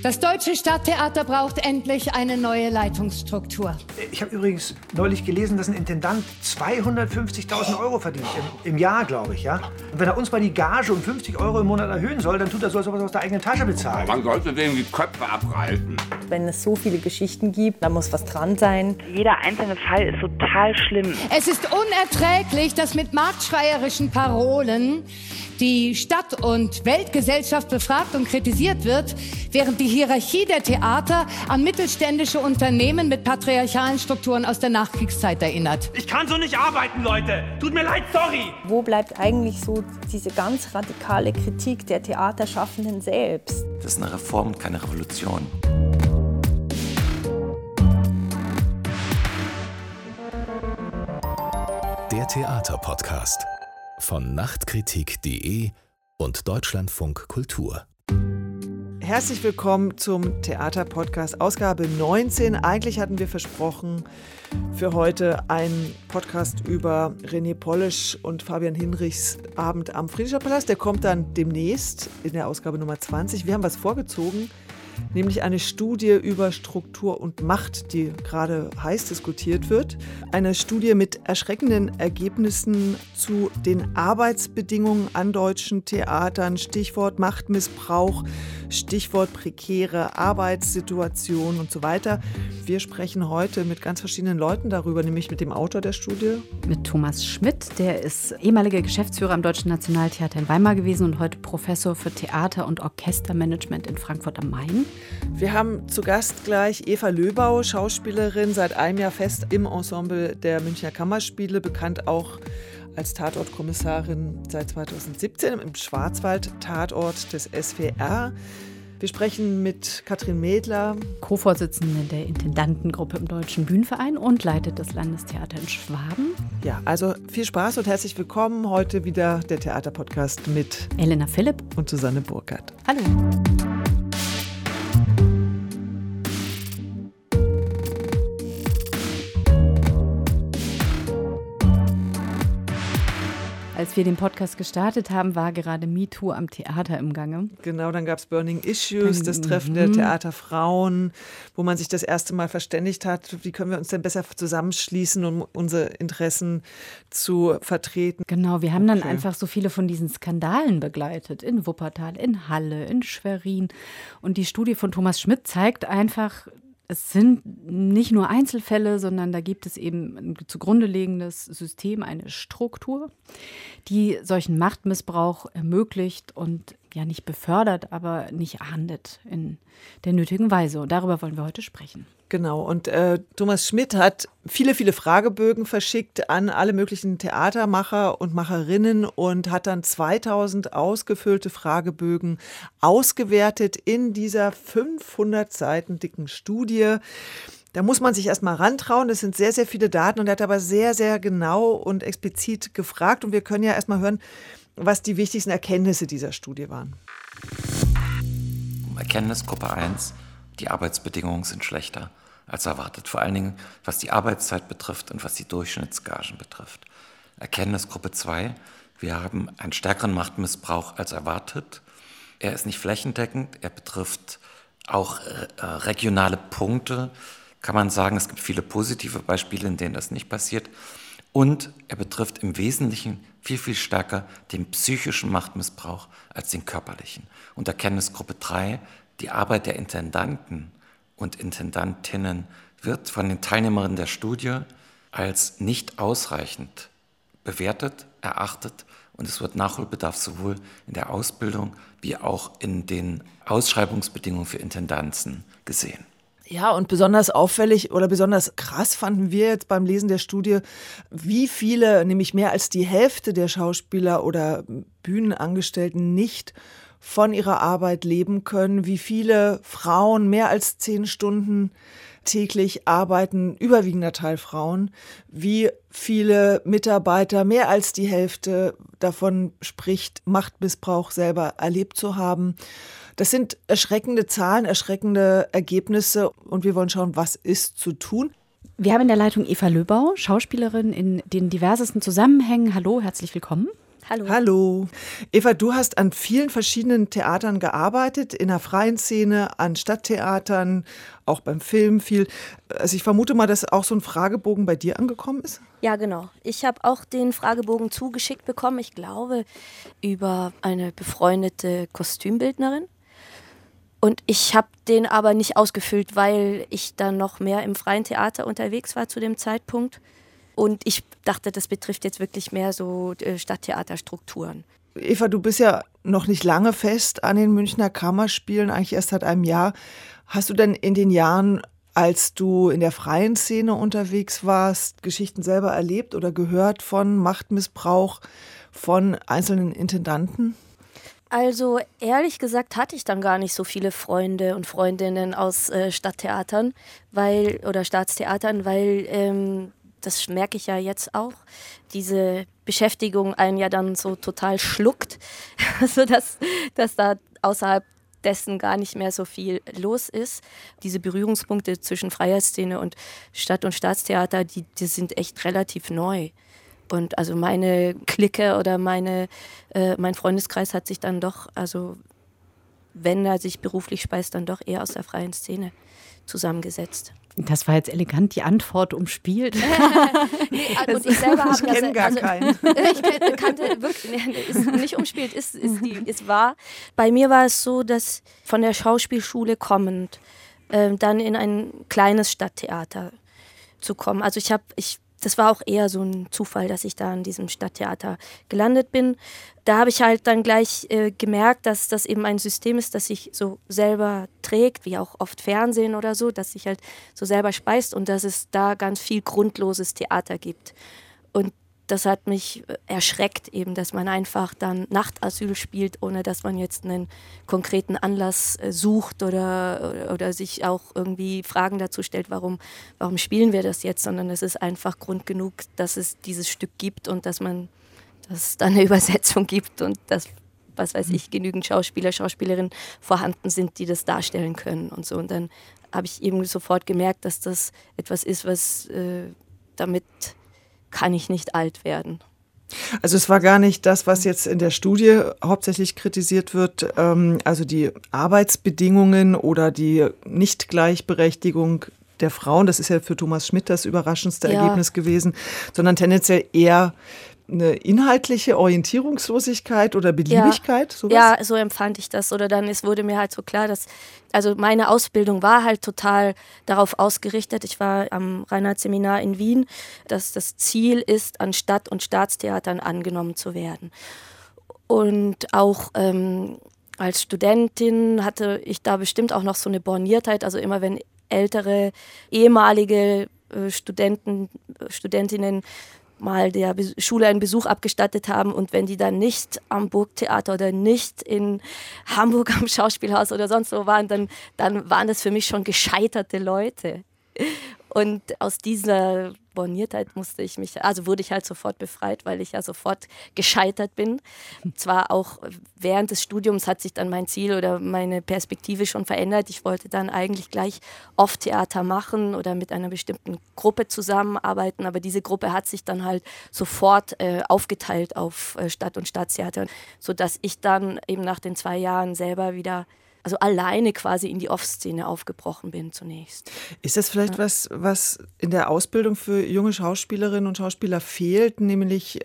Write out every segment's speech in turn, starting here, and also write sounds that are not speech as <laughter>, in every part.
Das Deutsche Stadttheater braucht endlich eine neue Leitungsstruktur. Ich habe übrigens neulich gelesen, dass ein Intendant 250.000 Euro verdient. Im, Im, Jahr, glaube ich, ja? Und wenn er uns mal die Gage um 50 Euro im Monat erhöhen soll, dann tut er so, als ob er aus der eigenen Tasche bezahlt. Man sollte dem die Köpfe abreißen. Wenn es so viele Geschichten gibt, da muss was dran sein. Jeder einzelne Fall ist total schlimm. Es ist unerträglich, dass mit marktschreierischen Parolen die Stadt- und Weltgesellschaft befragt und kritisiert wird, während die Hierarchie der Theater an mittelständische Unternehmen mit patriarchalen Strukturen aus der Nachkriegszeit erinnert. Ich kann so nicht arbeiten, Leute. Tut mir leid, sorry. Wo bleibt eigentlich so diese ganz radikale Kritik der Theaterschaffenden selbst? Das ist eine Reform, keine Revolution. Der Theaterpodcast von Nachtkritik.de und Deutschlandfunk Kultur. Herzlich willkommen zum Theaterpodcast Ausgabe 19. Eigentlich hatten wir versprochen, für heute einen Podcast über René Polisch und Fabian Hinrichs Abend am Friedricher Palast. Der kommt dann demnächst in der Ausgabe Nummer 20. Wir haben was vorgezogen nämlich eine Studie über Struktur und Macht, die gerade heiß diskutiert wird. Eine Studie mit erschreckenden Ergebnissen zu den Arbeitsbedingungen an deutschen Theatern, Stichwort Machtmissbrauch, Stichwort prekäre Arbeitssituation und so weiter. Wir sprechen heute mit ganz verschiedenen Leuten darüber, nämlich mit dem Autor der Studie. Mit Thomas Schmidt, der ist ehemaliger Geschäftsführer am Deutschen Nationaltheater in Weimar gewesen und heute Professor für Theater- und Orchestermanagement in Frankfurt am Main. Wir haben zu Gast gleich Eva Löbau, Schauspielerin, seit einem Jahr fest im Ensemble der Münchner Kammerspiele, bekannt auch als Tatortkommissarin seit 2017 im Schwarzwald-Tatort des SWR. Wir sprechen mit Katrin Mädler, Co-Vorsitzende der Intendantengruppe im Deutschen Bühnenverein und leitet das Landestheater in Schwaben. Ja, also viel Spaß und herzlich willkommen. Heute wieder der Theaterpodcast mit Elena Philipp und Susanne Burkhardt. Hallo. Als wir den Podcast gestartet haben, war gerade MeToo am Theater im Gange. Genau, dann gab es Burning Issues, das Treffen der mhm. Theaterfrauen, wo man sich das erste Mal verständigt hat, wie können wir uns denn besser zusammenschließen, um unsere Interessen zu vertreten. Genau, wir haben dann okay. einfach so viele von diesen Skandalen begleitet. In Wuppertal, in Halle, in Schwerin. Und die Studie von Thomas Schmidt zeigt einfach, es sind nicht nur Einzelfälle, sondern da gibt es eben ein zugrunde liegendes System, eine Struktur, die solchen Machtmissbrauch ermöglicht und ja nicht befördert, aber nicht ahndet in der nötigen Weise. Und darüber wollen wir heute sprechen. Genau, und äh, Thomas Schmidt hat viele, viele Fragebögen verschickt an alle möglichen Theatermacher und Macherinnen und hat dann 2000 ausgefüllte Fragebögen ausgewertet in dieser 500 Seiten dicken Studie. Da muss man sich erstmal rantrauen. Das sind sehr, sehr viele Daten und er hat aber sehr, sehr genau und explizit gefragt. Und wir können ja erstmal hören, was die wichtigsten Erkenntnisse dieser Studie waren. Erkenntnisgruppe 1 die Arbeitsbedingungen sind schlechter als erwartet, vor allen Dingen was die Arbeitszeit betrifft und was die Durchschnittsgagen betrifft. Erkenntnisgruppe 2, wir haben einen stärkeren Machtmissbrauch als erwartet. Er ist nicht flächendeckend, er betrifft auch äh, regionale Punkte, kann man sagen. Es gibt viele positive Beispiele, in denen das nicht passiert. Und er betrifft im Wesentlichen viel, viel stärker den psychischen Machtmissbrauch als den körperlichen. Und Erkenntnisgruppe 3, die Arbeit der Intendanten und Intendantinnen wird von den Teilnehmerinnen der Studie als nicht ausreichend bewertet, erachtet und es wird Nachholbedarf sowohl in der Ausbildung wie auch in den Ausschreibungsbedingungen für Intendanzen gesehen. Ja, und besonders auffällig oder besonders krass fanden wir jetzt beim Lesen der Studie, wie viele, nämlich mehr als die Hälfte der Schauspieler oder Bühnenangestellten nicht von ihrer Arbeit leben können, wie viele Frauen mehr als zehn Stunden täglich arbeiten, überwiegender Teil Frauen, wie viele Mitarbeiter, mehr als die Hälfte davon spricht, Machtmissbrauch selber erlebt zu haben. Das sind erschreckende Zahlen, erschreckende Ergebnisse und wir wollen schauen, was ist zu tun. Wir haben in der Leitung Eva Löbau, Schauspielerin in den diversesten Zusammenhängen. Hallo, herzlich willkommen. Hallo. Hallo. Eva, du hast an vielen verschiedenen Theatern gearbeitet, in der freien Szene, an Stadttheatern, auch beim Film viel. Also ich vermute mal, dass auch so ein Fragebogen bei dir angekommen ist. Ja, genau. Ich habe auch den Fragebogen zugeschickt bekommen, ich glaube, über eine befreundete Kostümbildnerin. Und ich habe den aber nicht ausgefüllt, weil ich dann noch mehr im freien Theater unterwegs war zu dem Zeitpunkt. Und ich dachte, das betrifft jetzt wirklich mehr so äh, Stadttheaterstrukturen. Eva, du bist ja noch nicht lange fest an den Münchner Kammerspielen, eigentlich erst seit einem Jahr. Hast du denn in den Jahren, als du in der freien Szene unterwegs warst, Geschichten selber erlebt oder gehört von Machtmissbrauch von einzelnen Intendanten? Also ehrlich gesagt hatte ich dann gar nicht so viele Freunde und Freundinnen aus äh, Stadttheatern, weil oder Staatstheatern, weil ähm, das merke ich ja jetzt auch, diese Beschäftigung einen ja dann so total schluckt, <laughs> sodass dass da außerhalb dessen gar nicht mehr so viel los ist. Diese Berührungspunkte zwischen Freiheitsszene und Stadt- und Staatstheater, die, die sind echt relativ neu. Und also meine Clique oder meine, äh, mein Freundeskreis hat sich dann doch, also wenn er sich beruflich speist, dann doch eher aus der freien Szene zusammengesetzt. Das war jetzt elegant die Antwort umspielt. <laughs> nee, <laughs> und ich selber <laughs> habe ich kenne gar also, keinen. ich kannte wirklich, nee, ist nicht umspielt, ist, ist, die, ist wahr. Bei mir war es so, dass von der Schauspielschule kommend äh, dann in ein kleines Stadttheater zu kommen. Also ich habe, ich das war auch eher so ein Zufall, dass ich da in diesem Stadttheater gelandet bin. Da habe ich halt dann gleich äh, gemerkt, dass das eben ein System ist, das sich so selber trägt, wie auch oft Fernsehen oder so, dass sich halt so selber speist und dass es da ganz viel grundloses Theater gibt. Und das hat mich äh, erschreckt, eben, dass man einfach dann Nachtasyl spielt, ohne dass man jetzt einen konkreten Anlass äh, sucht oder, oder, oder, sich auch irgendwie Fragen dazu stellt, warum, warum spielen wir das jetzt, sondern es ist einfach Grund genug, dass es dieses Stück gibt und dass man, dass es dann eine <laughs> Übersetzung gibt und dass, was weiß ich, genügend Schauspieler, Schauspielerinnen vorhanden sind, die das darstellen können und so. Und dann habe ich eben sofort gemerkt, dass das etwas ist, was äh, damit kann ich nicht alt werden. Also es war gar nicht das, was jetzt in der Studie hauptsächlich kritisiert wird, ähm, also die Arbeitsbedingungen oder die Nichtgleichberechtigung der Frauen. Das ist ja für Thomas Schmidt das überraschendste ja. Ergebnis gewesen, sondern tendenziell eher eine inhaltliche Orientierungslosigkeit oder Beliebigkeit? Ja, ja, so empfand ich das. Oder dann es wurde mir halt so klar, dass also meine Ausbildung war halt total darauf ausgerichtet. Ich war am Reinhard-Seminar in Wien, dass das Ziel ist, an Stadt- und Staatstheatern angenommen zu werden. Und auch ähm, als Studentin hatte ich da bestimmt auch noch so eine Borniertheit. Also immer wenn ältere, ehemalige äh, Studenten, Studentinnen mal der Schule einen Besuch abgestattet haben und wenn die dann nicht am Burgtheater oder nicht in Hamburg am Schauspielhaus oder sonst wo waren, dann, dann waren das für mich schon gescheiterte Leute. Und aus dieser Borniertheit musste ich mich, also wurde ich halt sofort befreit, weil ich ja sofort gescheitert bin. Zwar auch während des Studiums hat sich dann mein Ziel oder meine Perspektive schon verändert. Ich wollte dann eigentlich gleich oft Theater machen oder mit einer bestimmten Gruppe zusammenarbeiten, aber diese Gruppe hat sich dann halt sofort äh, aufgeteilt auf äh, Stadt- und Staatstheater, sodass ich dann eben nach den zwei Jahren selber wieder also alleine quasi in die Off-Szene aufgebrochen bin zunächst. Ist das vielleicht ja. was, was in der Ausbildung für junge Schauspielerinnen und Schauspieler fehlt, nämlich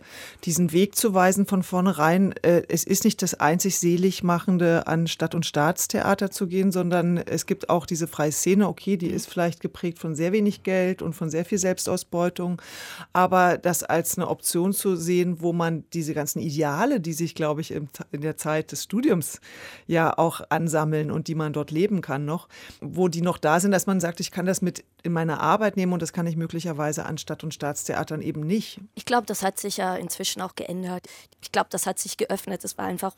diesen Weg zu weisen von vornherein, äh, es ist nicht das einzig Seligmachende, an Stadt- und Staatstheater zu gehen, sondern es gibt auch diese freie Szene, okay, die ist vielleicht geprägt von sehr wenig Geld und von sehr viel Selbstausbeutung, aber das als eine Option zu sehen, wo man diese ganzen Ideale, die sich, glaube ich, in der Zeit des Studiums ja auch ansammeln, sammeln und die man dort leben kann noch, wo die noch da sind, dass man sagt, ich kann das mit in meine Arbeit nehmen und das kann ich möglicherweise an Stadt- und Staatstheatern eben nicht. Ich glaube, das hat sich ja inzwischen auch geändert. Ich glaube, das hat sich geöffnet. Es war einfach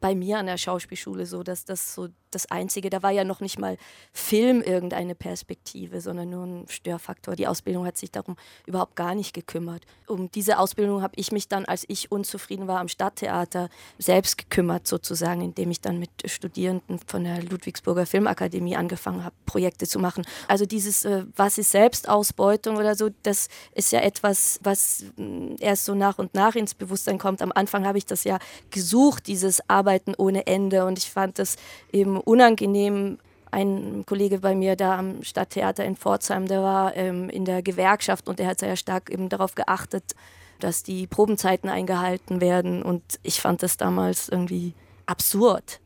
bei mir an der Schauspielschule so, dass das so das Einzige, da war ja noch nicht mal Film irgendeine Perspektive, sondern nur ein Störfaktor. Die Ausbildung hat sich darum überhaupt gar nicht gekümmert. Um diese Ausbildung habe ich mich dann, als ich unzufrieden war am Stadttheater, selbst gekümmert sozusagen, indem ich dann mit Studierenden von der Ludwigsburger Filmakademie angefangen habe, Projekte zu machen. Also dieses, äh, was ist Selbstausbeutung oder so, das ist ja etwas, was mm, erst so nach und nach ins Bewusstsein kommt. Am Anfang habe ich das ja gesucht, dieses Arbeiten ohne Ende und ich fand das eben unangenehm. Ein Kollege bei mir da am Stadttheater in Pforzheim, der war ähm, in der Gewerkschaft und der hat sehr stark eben darauf geachtet, dass die Probenzeiten eingehalten werden. Und ich fand das damals irgendwie absurd.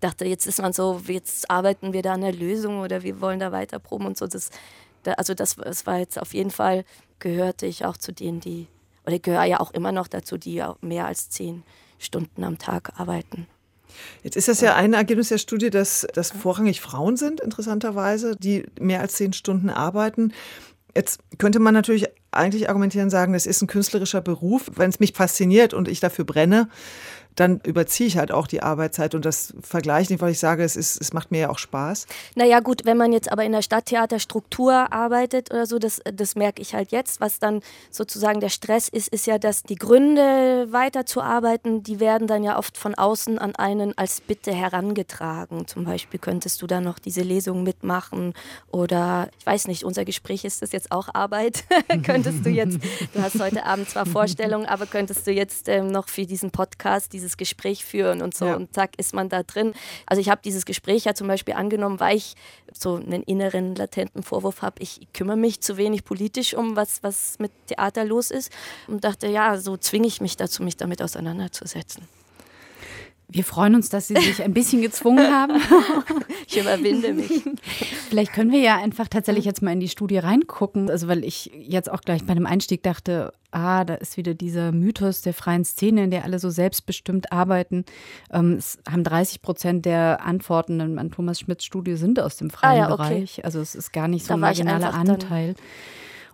Dachte, jetzt ist man so, jetzt arbeiten wir da an der Lösung oder wir wollen da weiter proben und so. Das, da, also das, das war jetzt auf jeden Fall, gehörte ich auch zu denen, die, oder ich gehöre ja auch immer noch dazu, die mehr als zehn Stunden am Tag arbeiten. Jetzt ist das ja ein Ergebnis der Studie, dass das vorrangig Frauen sind, interessanterweise, die mehr als zehn Stunden arbeiten. Jetzt könnte man natürlich eigentlich argumentieren, sagen, es ist ein künstlerischer Beruf. Wenn es mich fasziniert und ich dafür brenne, dann überziehe ich halt auch die Arbeitszeit und das vergleiche nicht, weil ich sage, es, ist, es macht mir ja auch Spaß. Naja gut, wenn man jetzt aber in der Stadttheaterstruktur arbeitet oder so, das, das merke ich halt jetzt. Was dann sozusagen der Stress ist, ist ja, dass die Gründe weiterzuarbeiten, die werden dann ja oft von außen an einen als Bitte herangetragen. Zum Beispiel könntest du da noch diese Lesung mitmachen oder ich weiß nicht, unser Gespräch ist das jetzt auch Arbeit. <laughs> könntest du jetzt, du hast heute Abend zwar Vorstellungen, aber könntest du jetzt ähm, noch für diesen Podcast diese dieses Gespräch führen und so. Ja. Und zack, ist man da drin. Also ich habe dieses Gespräch ja zum Beispiel angenommen, weil ich so einen inneren latenten Vorwurf habe, ich kümmere mich zu wenig politisch um was, was mit Theater los ist. Und dachte, ja, so zwinge ich mich dazu, mich damit auseinanderzusetzen. Wir freuen uns, dass Sie sich ein bisschen gezwungen haben. <laughs> ich überwinde mich. Vielleicht können wir ja einfach tatsächlich jetzt mal in die Studie reingucken. Also, weil ich jetzt auch gleich bei dem Einstieg dachte, ah, da ist wieder dieser Mythos der freien Szene, in der alle so selbstbestimmt arbeiten. Ähm, es haben 30 Prozent der Antworten an Thomas Schmidts Studie sind aus dem freien ah, ja, okay. Bereich. Also, es ist gar nicht so da ein marginaler Anteil. Dann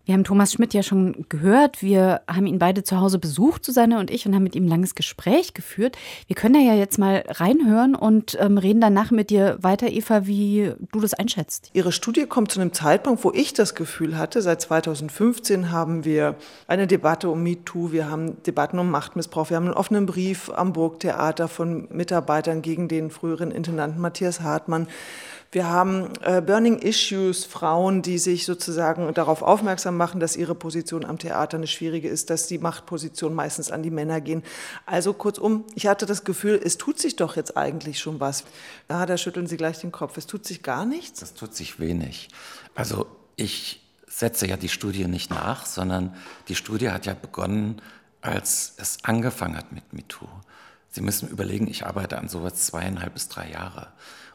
wir haben Thomas Schmidt ja schon gehört. Wir haben ihn beide zu Hause besucht, Susanne und ich, und haben mit ihm ein langes Gespräch geführt. Wir können ja jetzt mal reinhören und ähm, reden danach mit dir weiter, Eva, wie du das einschätzt. Ihre Studie kommt zu einem Zeitpunkt, wo ich das Gefühl hatte, seit 2015 haben wir eine Debatte um MeToo, wir haben Debatten um Machtmissbrauch, wir haben einen offenen Brief am Burgtheater von Mitarbeitern gegen den früheren Intendanten Matthias Hartmann. Wir haben äh, Burning Issues, Frauen, die sich sozusagen darauf aufmerksam machen, dass ihre Position am Theater eine schwierige ist, dass die Machtposition meistens an die Männer gehen. Also kurzum, ich hatte das Gefühl, es tut sich doch jetzt eigentlich schon was. Ah, da schütteln Sie gleich den Kopf. Es tut sich gar nichts? Es tut sich wenig. Also ich setze ja die Studie nicht nach, sondern die Studie hat ja begonnen, als es angefangen hat mit MeToo. Sie müssen überlegen, ich arbeite an sowas zweieinhalb bis drei Jahre.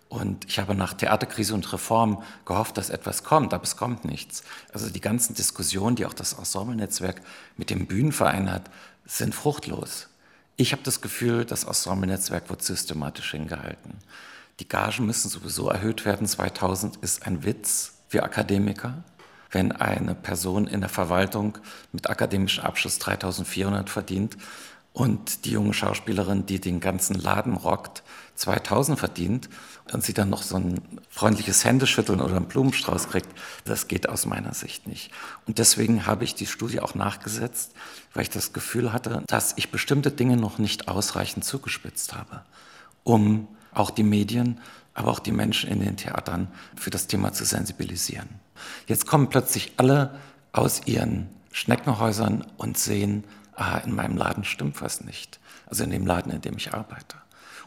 Und ich habe nach Theaterkrise und Reform gehofft, dass etwas kommt, aber es kommt nichts. Also die ganzen Diskussionen, die auch das Ensemble-Netzwerk mit dem Bühnenverein hat, sind fruchtlos. Ich habe das Gefühl, das Ensemble-Netzwerk wird systematisch hingehalten. Die Gagen müssen sowieso erhöht werden. 2000 ist ein Witz für Akademiker. Wenn eine Person in der Verwaltung mit akademischem Abschluss 3400 verdient und die junge Schauspielerin, die den ganzen Laden rockt, 2000 verdient und sie dann noch so ein freundliches Händeschütteln oder einen Blumenstrauß kriegt, das geht aus meiner Sicht nicht. Und deswegen habe ich die Studie auch nachgesetzt, weil ich das Gefühl hatte, dass ich bestimmte Dinge noch nicht ausreichend zugespitzt habe, um auch die Medien, aber auch die Menschen in den Theatern für das Thema zu sensibilisieren. Jetzt kommen plötzlich alle aus ihren Schneckenhäusern und sehen, ah, in meinem Laden stimmt was nicht. Also in dem Laden, in dem ich arbeite.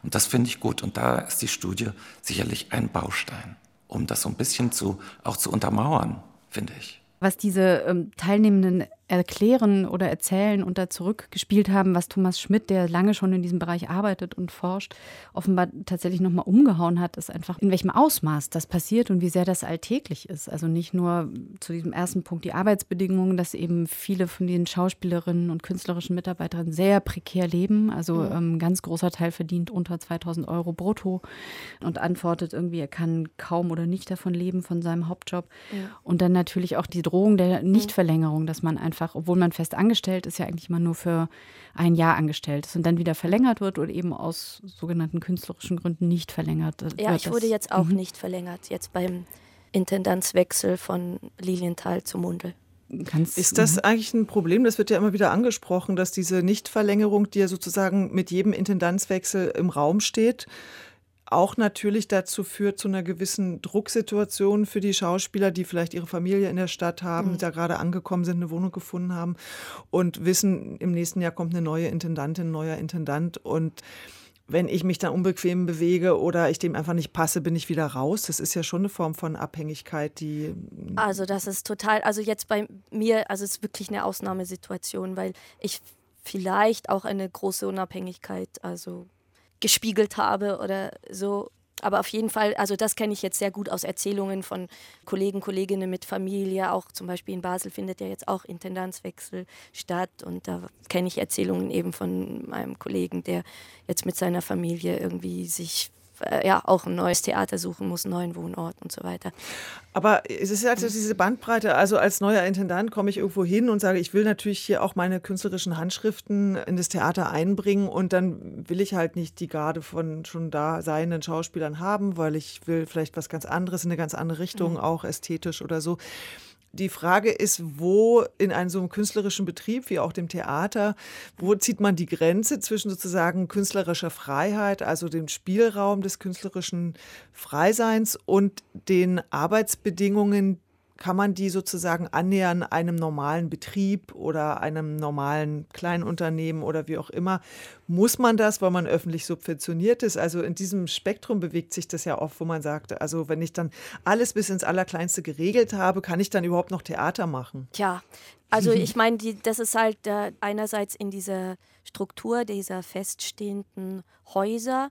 Und das finde ich gut. Und da ist die Studie sicherlich ein Baustein, um das so ein bisschen zu, auch zu untermauern, finde ich. Was diese ähm, Teilnehmenden erklären oder erzählen und da zurückgespielt haben, was Thomas Schmidt, der lange schon in diesem Bereich arbeitet und forscht, offenbar tatsächlich nochmal umgehauen hat, ist einfach, in welchem Ausmaß das passiert und wie sehr das alltäglich ist. Also nicht nur zu diesem ersten Punkt die Arbeitsbedingungen, dass eben viele von den Schauspielerinnen und künstlerischen Mitarbeitern sehr prekär leben. Also mhm. ähm, ganz großer Teil verdient unter 2000 Euro brutto und antwortet irgendwie, er kann kaum oder nicht davon leben, von seinem Hauptjob. Ja. Und dann natürlich auch die Drohung der Nichtverlängerung, dass man einfach einfach, obwohl man fest angestellt ist, ja eigentlich immer nur für ein Jahr angestellt ist und dann wieder verlängert wird oder eben aus sogenannten künstlerischen Gründen nicht verlängert wird. Ja, ich wurde jetzt auch mhm. nicht verlängert, jetzt beim Intendanzwechsel von Lilienthal zu Mundel. Kannst, ist das mhm. eigentlich ein Problem? Das wird ja immer wieder angesprochen, dass diese Nichtverlängerung, die ja sozusagen mit jedem Intendanzwechsel im Raum steht, auch natürlich dazu führt, zu einer gewissen Drucksituation für die Schauspieler, die vielleicht ihre Familie in der Stadt haben, mhm. da gerade angekommen sind, eine Wohnung gefunden haben und wissen, im nächsten Jahr kommt eine neue Intendantin, ein neuer Intendant und wenn ich mich dann unbequem bewege oder ich dem einfach nicht passe, bin ich wieder raus. Das ist ja schon eine Form von Abhängigkeit, die. Also, das ist total, also jetzt bei mir, also es ist wirklich eine Ausnahmesituation, weil ich vielleicht auch eine große Unabhängigkeit, also gespiegelt habe oder so. Aber auf jeden Fall, also das kenne ich jetzt sehr gut aus Erzählungen von Kollegen, Kolleginnen mit Familie. Auch zum Beispiel in Basel findet ja jetzt auch Intendanzwechsel statt. Und da kenne ich Erzählungen eben von meinem Kollegen, der jetzt mit seiner Familie irgendwie sich äh, ja auch ein neues Theater suchen muss, einen neuen Wohnort und so weiter. Aber es ist ja also diese Bandbreite. Also als neuer Intendant komme ich irgendwo hin und sage, ich will natürlich hier auch meine künstlerischen Handschriften in das Theater einbringen und dann will ich halt nicht die Garde von schon da seienden Schauspielern haben, weil ich will vielleicht was ganz anderes in eine ganz andere Richtung, mhm. auch ästhetisch oder so. Die Frage ist, wo in einem so einem künstlerischen Betrieb wie auch dem Theater, wo zieht man die Grenze zwischen sozusagen künstlerischer Freiheit, also dem Spielraum des künstlerischen Freiseins und den Arbeitsbedingungen, kann man die sozusagen annähern einem normalen Betrieb oder einem normalen Kleinunternehmen oder wie auch immer? Muss man das, weil man öffentlich subventioniert ist? Also in diesem Spektrum bewegt sich das ja oft, wo man sagt, also wenn ich dann alles bis ins Allerkleinste geregelt habe, kann ich dann überhaupt noch Theater machen? Tja, also <laughs> ich meine, das ist halt äh, einerseits in dieser Struktur dieser feststehenden Häuser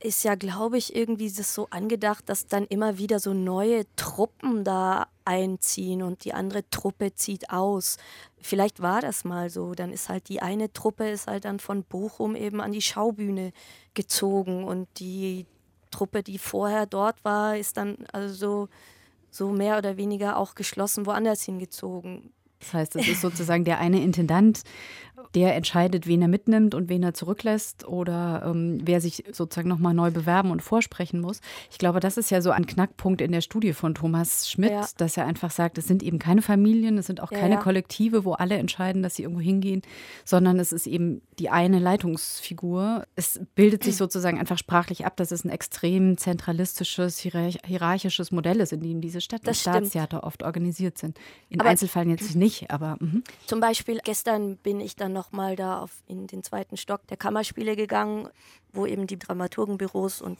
ist ja, glaube ich, irgendwie das so angedacht, dass dann immer wieder so neue Truppen da einziehen und die andere Truppe zieht aus. Vielleicht war das mal so. Dann ist halt die eine Truppe ist halt dann von Bochum eben an die Schaubühne gezogen und die Truppe, die vorher dort war, ist dann also so, so mehr oder weniger auch geschlossen woanders hingezogen. Das heißt, es ist sozusagen der eine Intendant, der entscheidet, wen er mitnimmt und wen er zurücklässt oder ähm, wer sich sozusagen nochmal neu bewerben und vorsprechen muss. Ich glaube, das ist ja so ein Knackpunkt in der Studie von Thomas Schmidt, ja. dass er einfach sagt, es sind eben keine Familien, es sind auch ja, keine ja. Kollektive, wo alle entscheiden, dass sie irgendwo hingehen, sondern es ist eben die eine Leitungsfigur. Es bildet sich sozusagen einfach sprachlich ab, dass es ein extrem zentralistisches, hierarchisches Modell ist, in dem diese Stadt- und Staatstheater oft organisiert sind. In aber Einzelfällen jetzt nicht nicht, aber. Mh. Zum Beispiel gestern bin ich dann nochmal da auf, in den zweiten Stock der Kammerspiele gegangen, wo eben die Dramaturgenbüros und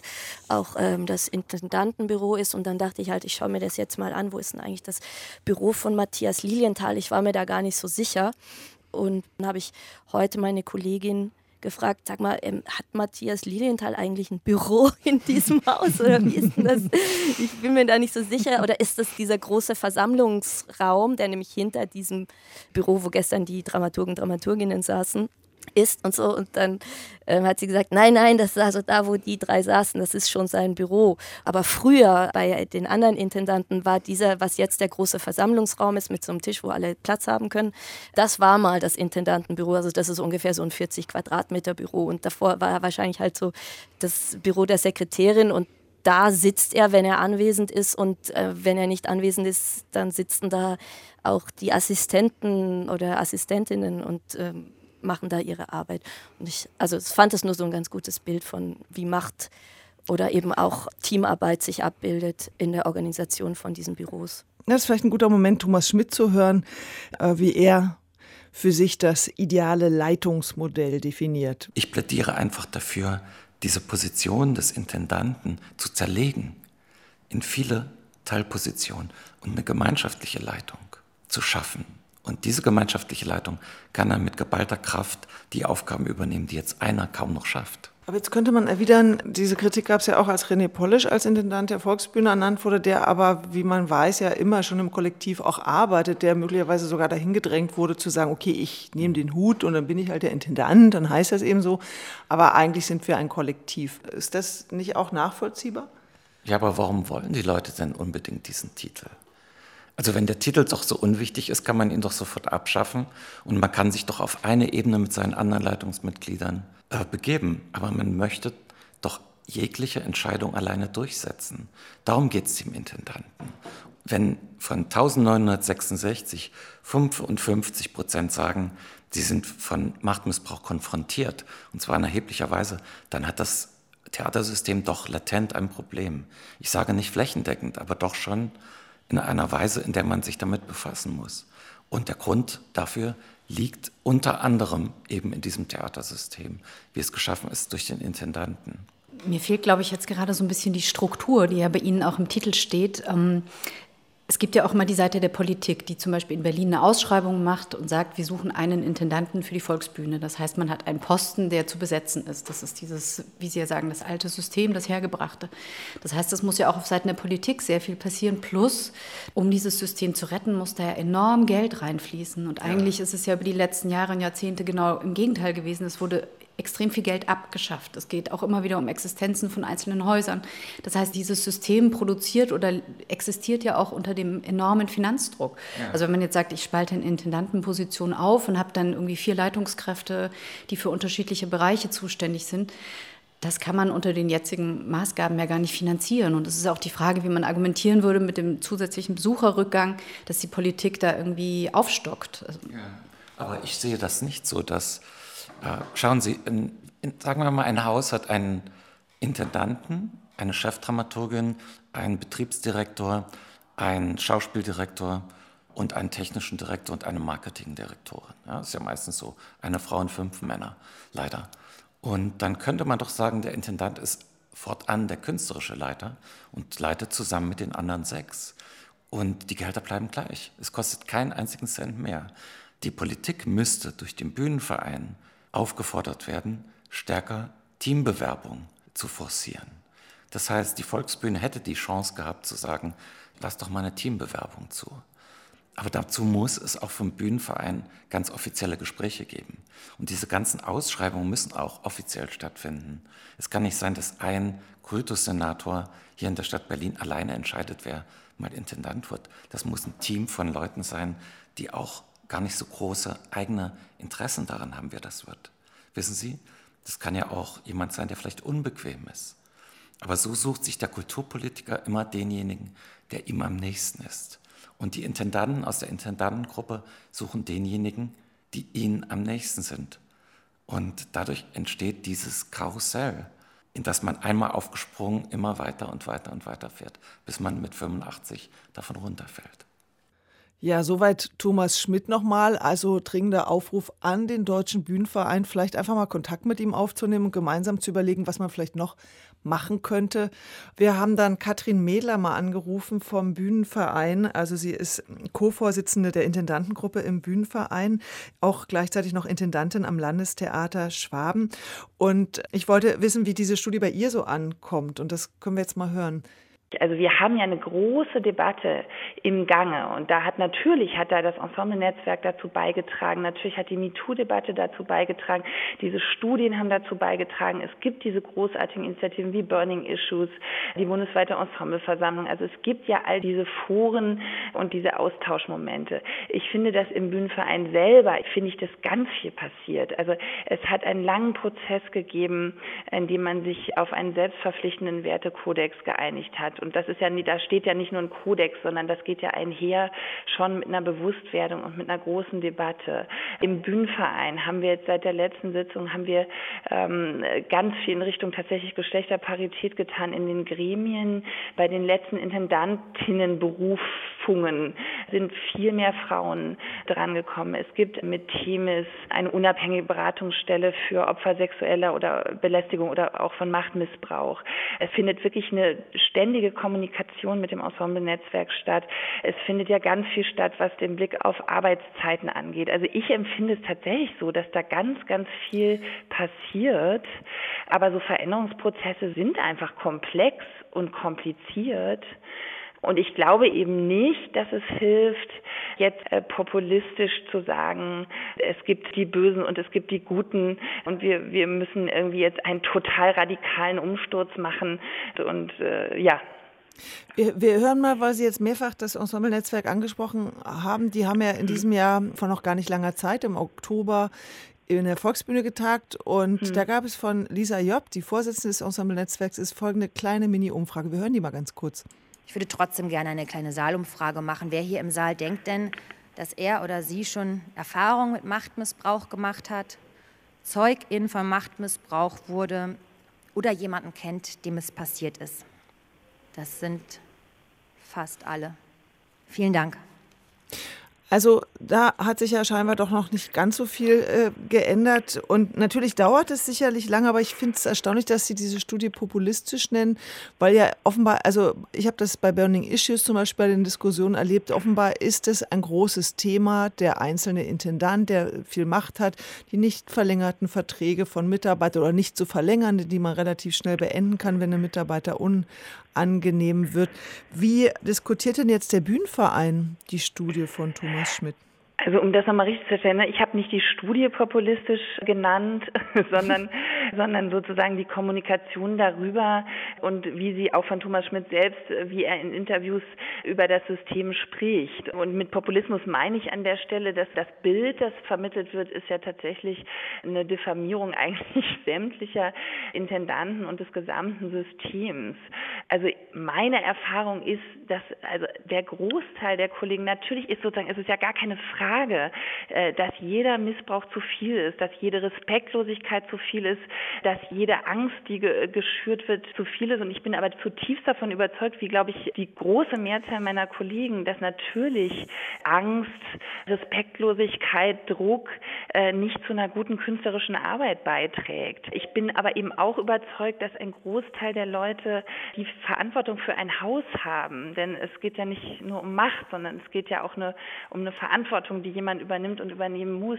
auch ähm, das Intendantenbüro ist. Und dann dachte ich halt, ich schaue mir das jetzt mal an. Wo ist denn eigentlich das Büro von Matthias Lilienthal? Ich war mir da gar nicht so sicher. Und dann habe ich heute meine Kollegin gefragt, sag mal, ähm, hat Matthias Lilienthal eigentlich ein Büro <laughs> in diesem Haus oder wie ist denn das? Ich bin mir da nicht so sicher. Oder ist das dieser große Versammlungsraum, der nämlich hinter diesem Büro, wo gestern die Dramaturgen, Dramaturginnen saßen, ist und so. Und dann ähm, hat sie gesagt, nein, nein, das ist also da, wo die drei saßen, das ist schon sein Büro. Aber früher bei den anderen Intendanten war dieser, was jetzt der große Versammlungsraum ist, mit so einem Tisch, wo alle Platz haben können, das war mal das Intendantenbüro. Also das ist ungefähr so ein 40 Quadratmeter Büro. Und davor war wahrscheinlich halt so das Büro der Sekretärin und da sitzt er, wenn er anwesend ist und äh, wenn er nicht anwesend ist, dann sitzen da auch die Assistenten oder Assistentinnen und ähm, machen da ihre Arbeit. Und ich also ich fand es nur so ein ganz gutes Bild von, wie Macht oder eben auch Teamarbeit sich abbildet in der Organisation von diesen Büros. Das ist vielleicht ein guter Moment, Thomas Schmidt zu hören, äh, wie er für sich das ideale Leitungsmodell definiert. Ich plädiere einfach dafür, diese Position des Intendanten zu zerlegen in viele Teilpositionen und eine gemeinschaftliche Leitung zu schaffen. Und diese gemeinschaftliche Leitung kann dann mit geballter Kraft die Aufgaben übernehmen, die jetzt einer kaum noch schafft. Aber jetzt könnte man erwidern, diese Kritik gab es ja auch als René Polisch als Intendant der Volksbühne ernannt wurde, der aber, wie man weiß, ja immer schon im Kollektiv auch arbeitet, der möglicherweise sogar dahin gedrängt wurde zu sagen, okay, ich nehme den Hut und dann bin ich halt der Intendant, dann heißt das eben so. Aber eigentlich sind wir ein Kollektiv. Ist das nicht auch nachvollziehbar? Ja, aber warum wollen die Leute denn unbedingt diesen Titel? Also wenn der Titel doch so unwichtig ist, kann man ihn doch sofort abschaffen und man kann sich doch auf eine Ebene mit seinen anderen Leitungsmitgliedern äh, begeben. Aber man möchte doch jegliche Entscheidung alleine durchsetzen. Darum geht es dem Intendanten. Wenn von 1966 55 Prozent sagen, sie sind von Machtmissbrauch konfrontiert, und zwar in erheblicher Weise, dann hat das Theatersystem doch latent ein Problem. Ich sage nicht flächendeckend, aber doch schon in einer Weise, in der man sich damit befassen muss. Und der Grund dafür liegt unter anderem eben in diesem Theatersystem, wie es geschaffen ist durch den Intendanten. Mir fehlt, glaube ich, jetzt gerade so ein bisschen die Struktur, die ja bei Ihnen auch im Titel steht. Es gibt ja auch mal die Seite der Politik, die zum Beispiel in Berlin eine Ausschreibung macht und sagt, wir suchen einen Intendanten für die Volksbühne. Das heißt, man hat einen Posten, der zu besetzen ist. Das ist dieses, wie Sie ja sagen, das alte System, das Hergebrachte. Das heißt, es muss ja auch auf Seiten der Politik sehr viel passieren. Plus, um dieses System zu retten, muss da ja enorm Geld reinfließen. Und eigentlich ja. ist es ja über die letzten Jahre und Jahrzehnte genau im Gegenteil gewesen. Es wurde extrem viel Geld abgeschafft. Es geht auch immer wieder um Existenzen von einzelnen Häusern. Das heißt, dieses System produziert oder existiert ja auch unter dem enormen Finanzdruck. Ja. Also wenn man jetzt sagt, ich spalte in Intendantenposition auf und habe dann irgendwie vier Leitungskräfte, die für unterschiedliche Bereiche zuständig sind, das kann man unter den jetzigen Maßgaben ja gar nicht finanzieren. Und es ist auch die Frage, wie man argumentieren würde mit dem zusätzlichen Besucherrückgang, dass die Politik da irgendwie aufstockt. Also ja. Aber ich sehe das nicht so, dass schauen Sie, sagen wir mal, ein Haus hat einen Intendanten, eine Chefdramaturgin, einen Betriebsdirektor, einen Schauspieldirektor und einen technischen Direktor und eine Marketingdirektorin. Ja, ist ja meistens so, eine Frau und fünf Männer, leider. Und dann könnte man doch sagen, der Intendant ist fortan der künstlerische Leiter und leitet zusammen mit den anderen sechs. Und die Gehälter bleiben gleich. Es kostet keinen einzigen Cent mehr. Die Politik müsste durch den Bühnenverein aufgefordert werden, stärker Teambewerbung zu forcieren. Das heißt, die Volksbühne hätte die Chance gehabt zu sagen, lass doch mal eine Teambewerbung zu. Aber dazu muss es auch vom Bühnenverein ganz offizielle Gespräche geben. Und diese ganzen Ausschreibungen müssen auch offiziell stattfinden. Es kann nicht sein, dass ein Kultussenator hier in der Stadt Berlin alleine entscheidet, wer mal Intendant wird. Das muss ein Team von Leuten sein, die auch gar nicht so große eigene Interessen daran haben, wer das wird. Wissen Sie, das kann ja auch jemand sein, der vielleicht unbequem ist. Aber so sucht sich der Kulturpolitiker immer denjenigen, der ihm am nächsten ist. Und die Intendanten aus der Intendantengruppe suchen denjenigen, die ihnen am nächsten sind. Und dadurch entsteht dieses Karussell, in das man einmal aufgesprungen immer weiter und weiter und weiter fährt, bis man mit 85 davon runterfällt. Ja, soweit Thomas Schmidt nochmal. Also dringender Aufruf an den Deutschen Bühnenverein, vielleicht einfach mal Kontakt mit ihm aufzunehmen und gemeinsam zu überlegen, was man vielleicht noch machen könnte. Wir haben dann Katrin Mädler mal angerufen vom Bühnenverein. Also sie ist Co-Vorsitzende der Intendantengruppe im Bühnenverein, auch gleichzeitig noch Intendantin am Landestheater Schwaben. Und ich wollte wissen, wie diese Studie bei ihr so ankommt. Und das können wir jetzt mal hören. Also wir haben ja eine große Debatte im Gange und da hat natürlich hat da das Ensemble-Netzwerk dazu beigetragen, natürlich hat die MeToo-Debatte dazu beigetragen, diese Studien haben dazu beigetragen, es gibt diese großartigen Initiativen wie Burning Issues, die bundesweite Ensembleversammlung, also es gibt ja all diese Foren und diese Austauschmomente. Ich finde, dass im Bühnenverein selber, finde ich, dass ganz viel passiert. Also es hat einen langen Prozess gegeben, in dem man sich auf einen selbstverpflichtenden Wertekodex geeinigt hat und das ist ja, da steht ja nicht nur ein Kodex, sondern das geht ja einher schon mit einer Bewusstwerdung und mit einer großen Debatte. Im Bühnenverein haben wir jetzt seit der letzten Sitzung haben wir ähm, ganz viel in Richtung tatsächlich Geschlechterparität getan in den Gremien. Bei den letzten Intendantinnenberufungen sind viel mehr Frauen drangekommen. Es gibt mit Themis eine unabhängige Beratungsstelle für Opfer sexueller oder Belästigung oder auch von Machtmissbrauch. Es findet wirklich eine ständige ständige Kommunikation mit dem Ensemble-Netzwerk statt. Es findet ja ganz viel statt, was den Blick auf Arbeitszeiten angeht. Also ich empfinde es tatsächlich so, dass da ganz, ganz viel passiert. Aber so Veränderungsprozesse sind einfach komplex und kompliziert. Und ich glaube eben nicht, dass es hilft, jetzt äh, populistisch zu sagen, es gibt die Bösen und es gibt die Guten und wir, wir müssen irgendwie jetzt einen total radikalen Umsturz machen. Und äh, ja, Wir, wir, hören mal, weil Sie jetzt mehrfach das Ensemble-Netzwerk angesprochen haben. Die haben ja in diesem Jahr vor noch gar nicht langer Zeit, im Oktober, in der Volksbühne getagt und hm. da gab es von Lisa Job, die Vorsitzende des Ensemble-Netzwerks, ist folgende kleine Mini-Umfrage. Wir hören die mal ganz kurz. Ich würde trotzdem gerne eine kleine Saalumfrage machen. Wer hier im Saal denkt denn, dass er oder sie schon Erfahrung mit Machtmissbrauch gemacht hat, Zeugin von Machtmissbrauch wurde oder jemanden kennt, dem es passiert ist? Das sind fast alle. Vielen Dank. Also da hat sich ja scheinbar doch noch nicht ganz so viel äh, geändert. Und natürlich dauert es sicherlich lange, aber ich finde es erstaunlich, dass Sie diese Studie populistisch nennen, weil ja offenbar, also ich habe das bei Burning Issues zum Beispiel bei den Diskussionen erlebt, offenbar ist es ein großes Thema, der einzelne Intendant, der viel Macht hat, die nicht verlängerten Verträge von Mitarbeitern oder nicht zu verlängern, die man relativ schnell beenden kann, wenn ein Mitarbeiter unangenehm wird. Wie diskutiert denn jetzt der Bühnenverein die Studie von Thomas? Thomas Schmidt. Also um das nochmal richtig zu stellen, ne, ich habe nicht die Studie populistisch genannt, <laughs> sondern, <laughs> sondern sozusagen die Kommunikation darüber und wie sie auch von Thomas Schmidt selbst, wie er in Interviews über das System spricht. Und mit Populismus meine ich an der Stelle, dass das Bild, das vermittelt wird, ist ja tatsächlich eine Diffamierung <laughs> eigentlich sämtlicher Intendanten und des gesamten Systems. Also meine Erfahrung ist, dass also der Großteil der Kollegen natürlich ist sozusagen, es ist ja gar keine Frage, äh, dass jeder Missbrauch zu viel ist, dass jede Respektlosigkeit zu viel ist, dass jede Angst, die geschürt wird, zu viel ist. Und ich bin aber zutiefst davon überzeugt, wie glaube ich die große Mehrzahl meiner Kollegen, dass natürlich Angst, Respektlosigkeit, Druck äh, nicht zu einer guten künstlerischen Arbeit beiträgt. Ich bin aber eben auch überzeugt, dass ein Großteil der Leute die Verantwortung für ein Haus haben. Denn es geht ja nicht nur um Macht, sondern es geht ja auch eine, um eine Verantwortung, die jemand übernimmt und übernehmen muss.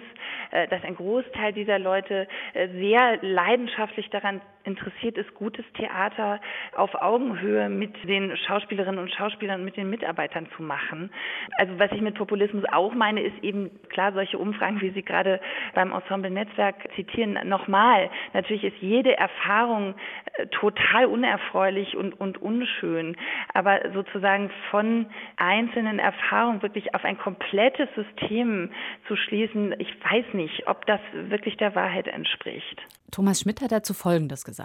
Äh, dass ein Großteil dieser Leute äh, sehr leidenschaftlich daran interessiert ist, gutes Theater auf Augenhöhe mit den Schauspielerinnen und Schauspielern und mit den Mitarbeitern zu machen. Also was ich mit Populismus auch meine, ist eben klar solche Umfragen, wie Sie gerade beim Ensemble Netzwerk zitieren, nochmal. Natürlich ist jede Erfahrung äh, total unerfreulich und, und unschön, aber sozusagen von einzelnen Erfahrungen wirklich auf ein komplettes System zu schließen, ich weiß nicht, ob das wirklich der Wahrheit entspricht. Thomas Schmidt hat dazu Folgendes gesagt.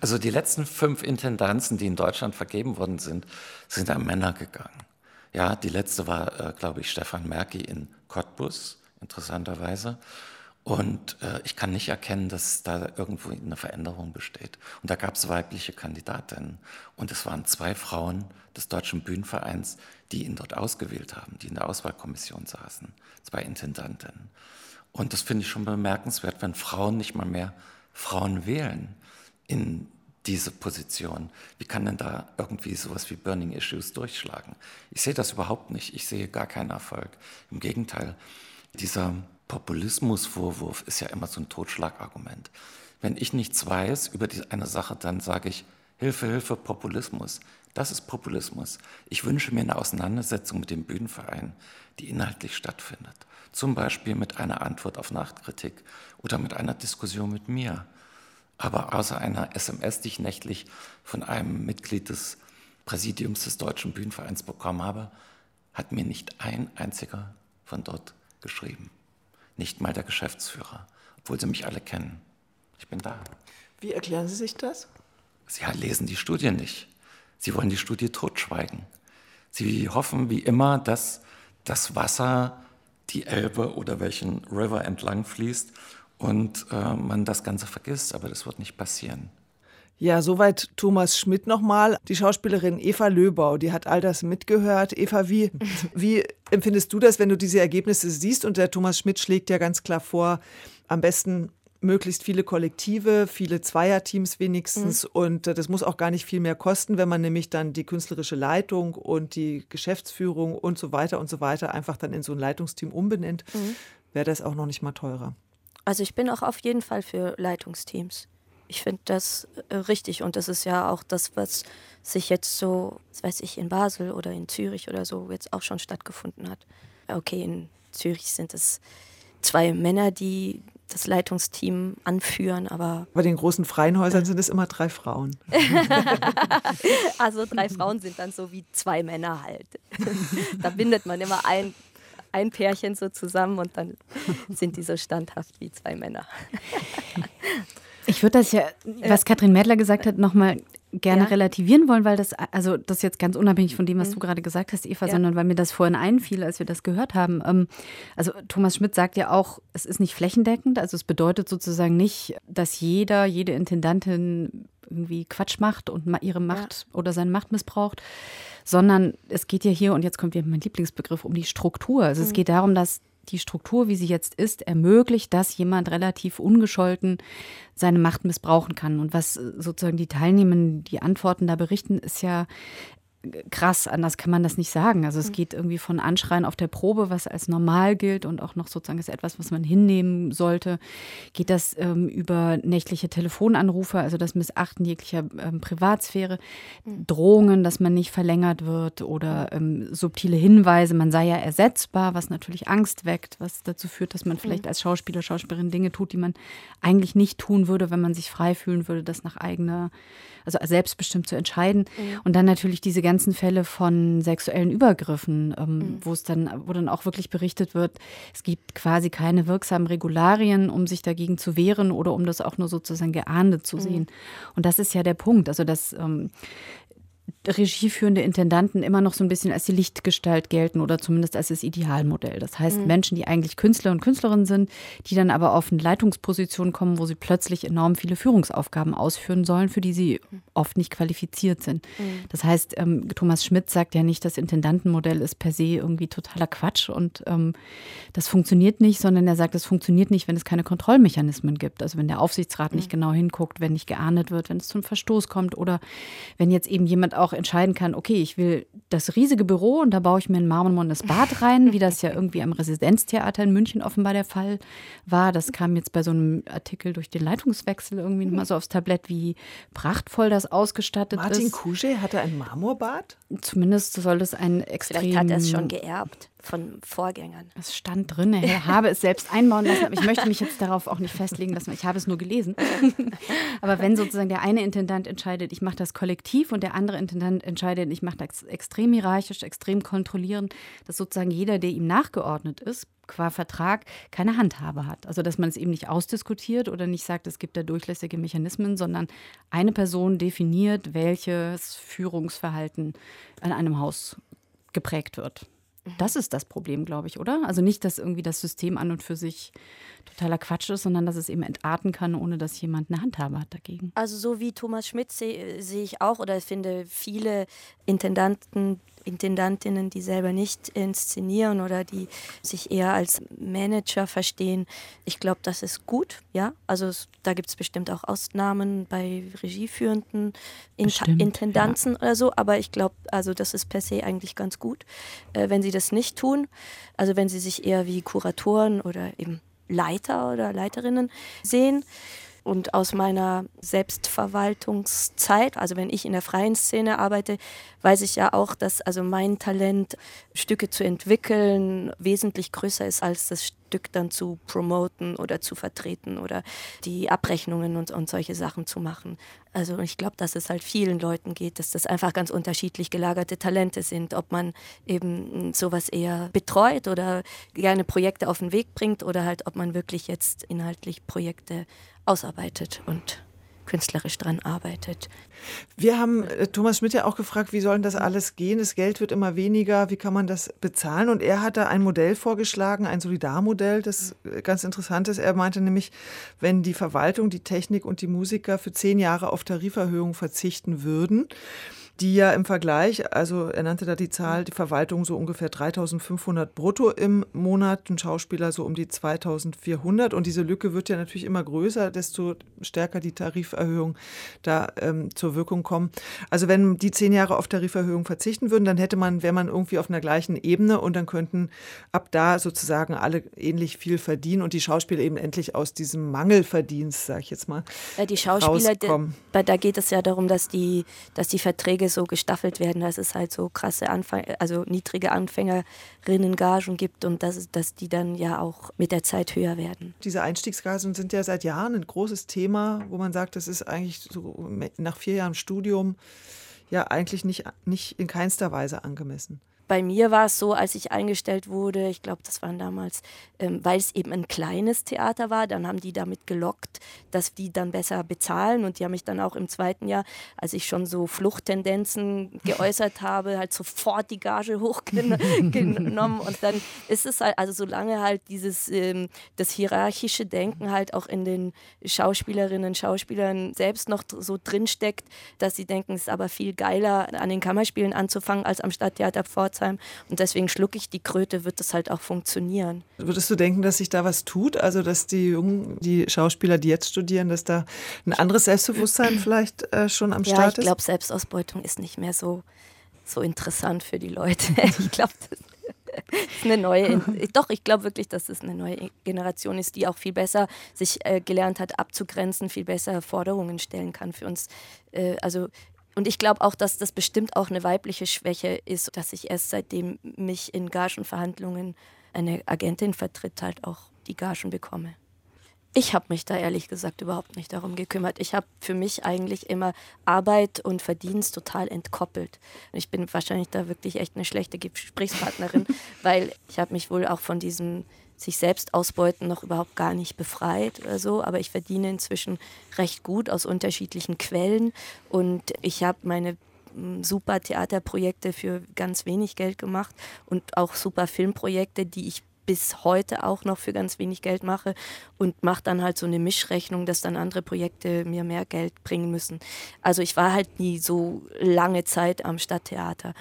Also die letzten fünf Intendanzen, die in Deutschland vergeben worden sind, sind an Männer gegangen. Ja, die letzte war, äh, glaube ich, Stefan Merki in Cottbus, interessanterweise. Und äh, ich kann nicht erkennen, dass da irgendwo eine Veränderung besteht. Und da gab es weibliche Kandidatinnen. Und es waren zwei Frauen des Deutschen Bühnenvereins, die ihn dort ausgewählt haben, die in der Auswahlkommission saßen. Zwei Intendantinnen. Und das finde ich schon bemerkenswert, wenn Frauen nicht mal mehr Frauen wählen in diese Position. Wie kann denn da irgendwie sowas wie Burning Issues durchschlagen? Ich sehe das überhaupt nicht. Ich sehe gar keinen Erfolg. Im Gegenteil, dieser Populismusvorwurf ist ja immer so ein Totschlagargument. Wenn ich nichts weiß über die, eine Sache, dann sage ich, Hilfe, Hilfe, Populismus. Das ist Populismus. Ich wünsche mir eine Auseinandersetzung mit dem Bühnenverein, die inhaltlich stattfindet. Zum Beispiel mit einer Antwort auf Nachtkritik oder mit einer Diskussion mit mir. Aber außer einer SMS, die ich nächtlich von einem Mitglied des Präsidiums des Deutschen Bühnenvereins bekommen habe, hat mir nicht ein einziger von dort geschrieben. Nicht mal der Geschäftsführer, obwohl sie mich alle kennen. Ich bin da. Wie erklären Sie sich das? Sie lesen die Studie nicht. Sie wollen die Studie totschweigen. Sie hoffen wie immer, dass das Wasser die Elbe oder welchen River entlang fließt und äh, man das Ganze vergisst, aber das wird nicht passieren. Ja, soweit Thomas Schmidt nochmal. Die Schauspielerin Eva Löbau, die hat all das mitgehört. Eva, wie, <laughs> wie empfindest du das, wenn du diese Ergebnisse siehst? Und der Thomas Schmidt schlägt ja ganz klar vor, am besten möglichst viele Kollektive, viele Zweierteams wenigstens. Mhm. Und äh, das muss auch gar nicht viel mehr kosten, wenn man nämlich dann die künstlerische Leitung und die Geschäftsführung und so weiter und so weiter einfach dann in so ein Leitungsteam umbenennt, mhm. wäre das auch noch nicht mal teurer. Also ich bin auch auf jeden Fall für Leitungsteams. Ich finde das äh, richtig und das ist ja auch das, was sich jetzt so, was weiß ich, in Basel oder in Zürich oder so jetzt auch schon stattgefunden hat. Okay, in Zürich sind es zwei Männer, die das Leitungsteam anführen, aber. Bei den großen freien Häusern sind es immer drei Frauen. <laughs> also drei Frauen sind dann so wie zwei Männer halt. <laughs> da bindet man immer ein, ein Pärchen so zusammen und dann sind die so standhaft wie zwei Männer. Ich würde das ja, was Katrin Mädler gesagt hat, nochmal gerne ja. relativieren wollen, weil das, also das jetzt ganz unabhängig von dem, was mhm. du gerade gesagt hast, Eva, ja. sondern weil mir das vorhin einfiel, als wir das gehört haben. Ähm, also Thomas Schmidt sagt ja auch, es ist nicht flächendeckend, also es bedeutet sozusagen nicht, dass jeder, jede Intendantin irgendwie Quatsch macht und ihre Macht ja. oder seine Macht missbraucht, sondern es geht ja hier, und jetzt kommt wieder mein Lieblingsbegriff, um die Struktur. Also mhm. es geht darum, dass die Struktur, wie sie jetzt ist, ermöglicht, dass jemand relativ ungescholten seine Macht missbrauchen kann. Und was sozusagen die Teilnehmenden, die Antworten da berichten, ist ja krass, anders kann man das nicht sagen. Also es mhm. geht irgendwie von Anschreien auf der Probe, was als normal gilt und auch noch sozusagen ist etwas, was man hinnehmen sollte, geht das ähm, über nächtliche Telefonanrufe, also das Missachten jeglicher ähm, Privatsphäre, mhm. Drohungen, dass man nicht verlängert wird oder ähm, subtile Hinweise, man sei ja ersetzbar, was natürlich Angst weckt, was dazu führt, dass man vielleicht als Schauspieler, Schauspielerin Dinge tut, die man eigentlich nicht tun würde, wenn man sich frei fühlen würde, das nach eigener also selbstbestimmt zu entscheiden. Und dann natürlich diese ganzen Fälle von sexuellen Übergriffen, ähm, mhm. wo es dann, wo dann auch wirklich berichtet wird, es gibt quasi keine wirksamen Regularien, um sich dagegen zu wehren oder um das auch nur sozusagen geahndet zu mhm. sehen. Und das ist ja der Punkt. Also dass ähm, regieführende Intendanten immer noch so ein bisschen als die Lichtgestalt gelten oder zumindest als das Idealmodell. Das heißt, mhm. Menschen, die eigentlich Künstler und Künstlerinnen sind, die dann aber auf eine Leitungsposition kommen, wo sie plötzlich enorm viele Führungsaufgaben ausführen sollen, für die sie oft nicht qualifiziert sind. Mhm. Das heißt, ähm, Thomas Schmidt sagt ja nicht, das Intendantenmodell ist per se irgendwie totaler Quatsch und ähm, das funktioniert nicht, sondern er sagt, es funktioniert nicht, wenn es keine Kontrollmechanismen gibt. Also wenn der Aufsichtsrat mhm. nicht genau hinguckt, wenn nicht geahndet wird, wenn es zum Verstoß kommt oder wenn jetzt eben jemand auch entscheiden kann, okay, ich will das riesige Büro und da baue ich mir ein marmornes Bad rein, wie das ja irgendwie am Residenztheater in München offenbar der Fall war. Das kam jetzt bei so einem Artikel durch den Leitungswechsel irgendwie mal so aufs Tablett, wie prachtvoll das ausgestattet Martin ist. Martin Kuschel hatte ein Marmorbad? Zumindest soll es ein extrem... Vielleicht hat er es schon geerbt von Vorgängern. Es stand drin, er habe es selbst einbauen lassen, aber ich möchte mich jetzt darauf auch nicht festlegen lassen, ich habe es nur gelesen. <laughs> aber wenn sozusagen der eine Intendant entscheidet, ich mache das kollektiv und der andere Intendant entscheidet, ich mache das extrem hierarchisch, extrem kontrollierend, dass sozusagen jeder, der ihm nachgeordnet ist, qua Vertrag keine Handhabe hat. Also dass man es eben nicht ausdiskutiert oder nicht sagt, es gibt da durchlässige Mechanismen, sondern eine Person definiert, welches Führungsverhalten in einem Haus geprägt wird. Das ist das Problem, glaube ich, oder? Also nicht, dass irgendwie das System an und für sich totaler Quatsch ist, sondern dass es eben entarten kann, ohne dass jemand eine Handhabe hat dagegen. Also so wie Thomas Schmidt sehe seh ich auch oder finde viele Intendanten, Intendantinnen, die selber nicht inszenieren oder die sich eher als Manager verstehen. Ich glaube, das ist gut, ja. Also es, da gibt es bestimmt auch Ausnahmen bei regieführenden bestimmt, Intendanzen ja. oder so, aber ich glaube, also das ist per se eigentlich ganz gut, äh, wenn sie das nicht tun. Also wenn sie sich eher wie Kuratoren oder eben Leiter oder Leiterinnen sehen. Und aus meiner Selbstverwaltungszeit, also wenn ich in der freien Szene arbeite, weiß ich ja auch, dass also mein Talent, Stücke zu entwickeln, wesentlich größer ist als das Stück dann zu promoten oder zu vertreten oder die Abrechnungen und, und solche Sachen zu machen. Also ich glaube, dass es halt vielen Leuten geht, dass das einfach ganz unterschiedlich gelagerte Talente sind, ob man eben sowas eher betreut oder gerne Projekte auf den Weg bringt oder halt, ob man wirklich jetzt inhaltlich Projekte ausarbeitet und künstlerisch dran arbeitet. Wir haben äh, Thomas Schmidt ja auch gefragt, wie soll das alles gehen? Das Geld wird immer weniger, wie kann man das bezahlen? Und er hat da ein Modell vorgeschlagen, ein Solidarmodell, das äh, ganz interessant ist. Er meinte nämlich, wenn die Verwaltung, die Technik und die Musiker für zehn Jahre auf Tariferhöhung verzichten würden, die ja im Vergleich, also er nannte da die Zahl, die Verwaltung so ungefähr 3500 brutto im Monat, ein Schauspieler so um die 2400 und diese Lücke wird ja natürlich immer größer, desto stärker die Tariferhöhung da ähm, zur Wirkung kommen. Also wenn die zehn Jahre auf Tariferhöhung verzichten würden, dann hätte man, wäre man irgendwie auf einer gleichen Ebene und dann könnten ab da sozusagen alle ähnlich viel verdienen und die Schauspieler eben endlich aus diesem Mangelverdienst, sag ich jetzt mal, ja, die Schauspieler, da, da geht es ja darum, dass die, dass die Verträge Verträge so gestaffelt werden, dass es halt so krasse Anfang, also niedrige Anfängerinnengagen gibt und dass, dass die dann ja auch mit der Zeit höher werden. Diese Einstiegsgagen sind ja seit Jahren ein großes Thema, wo man sagt, das ist eigentlich so nach vier Jahren Studium ja eigentlich nicht, nicht in keinster Weise angemessen bei mir war es so, als ich eingestellt wurde, ich glaube, das waren damals, ähm, weil es eben ein kleines Theater war, dann haben die damit gelockt, dass die dann besser bezahlen. Und die haben mich dann auch im zweiten Jahr, als ich schon so Fluchttendenzen <laughs> geäußert habe, halt sofort die Gage hochgenommen. Und dann ist es halt, also solange halt dieses, ähm, das hierarchische Denken halt auch in den Schauspielerinnen und Schauspielern selbst noch so drinsteckt, dass sie denken, es ist aber viel geiler, an den Kammerspielen anzufangen, als am Stadttheater Pforzheim Pforzheim. Und deswegen schlucke ich die Kröte, wird das halt auch funktionieren. Würdest du denken, dass sich da was tut? Also, dass die jungen, die Schauspieler, die jetzt studieren, dass da ein anderes Selbstbewusstsein <clears throat> vielleicht äh, schon am Start ist? Ja, ich glaube, Selbstausbeutung ist nicht mehr so, so interessant für die Leute. <laughs> ich glaube, das ist eine neue, <laughs> doch, ich glaube wirklich, dass es eine neue Generation ist, die auch viel besser sich äh, gelernt hat, abzugrenzen, viel besser Forderungen stellen kann für uns. Äh, also und ich glaube auch, dass das bestimmt auch eine weibliche Schwäche ist, dass ich erst seitdem mich in Gagenverhandlungen eine Agentin vertritt, halt auch die Gagen bekomme. Ich habe mich da ehrlich gesagt überhaupt nicht darum gekümmert. Ich habe für mich eigentlich immer Arbeit und Verdienst total entkoppelt. Ich bin wahrscheinlich da wirklich echt eine schlechte Gesprächspartnerin, <laughs> weil ich habe mich wohl auch von diesem sich selbst ausbeuten noch überhaupt gar nicht befreit oder so, aber ich verdiene inzwischen recht gut aus unterschiedlichen Quellen. Und ich habe meine mm, super Theaterprojekte für ganz wenig Geld gemacht und auch super Filmprojekte, die ich bis heute auch noch für ganz wenig Geld mache und mache dann halt so eine Mischrechnung, dass dann andere Projekte mir mehr Geld bringen müssen. Also ich war halt nie so lange Zeit am Stadttheater.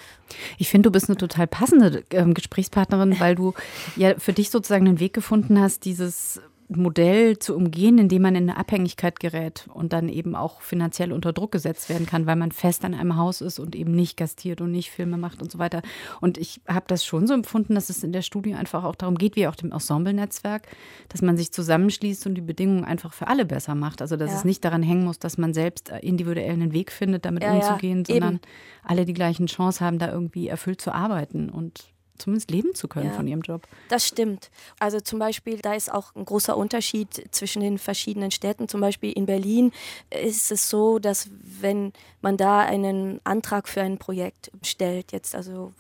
Ich finde, du bist eine total passende ähm, Gesprächspartnerin, <laughs> weil du ja für dich sozusagen einen Weg gefunden hast, dieses Modell zu umgehen, indem man in eine Abhängigkeit gerät und dann eben auch finanziell unter Druck gesetzt werden kann, weil man fest an einem Haus ist und eben nicht gastiert und nicht Filme macht und so weiter. Und ich habe das schon so empfunden, dass es in der Studie einfach auch darum geht, wie auch dem Ensemble-Netzwerk, dass man sich zusammenschließt und die Bedingungen einfach für alle besser macht. Also dass ja. es nicht daran hängen muss, dass man selbst individuell einen Weg findet, damit ja, umzugehen, ja, sondern alle die gleichen Chancen haben, da irgendwie erfüllt zu arbeiten und zumindest leben zu können ja, von ihrem Job. Das stimmt. Also zum Beispiel, da ist auch ein großer Unterschied zwischen den verschiedenen Städten. Zum Beispiel in Berlin ist es so, dass wenn man da einen Antrag für ein Projekt stellt, jetzt also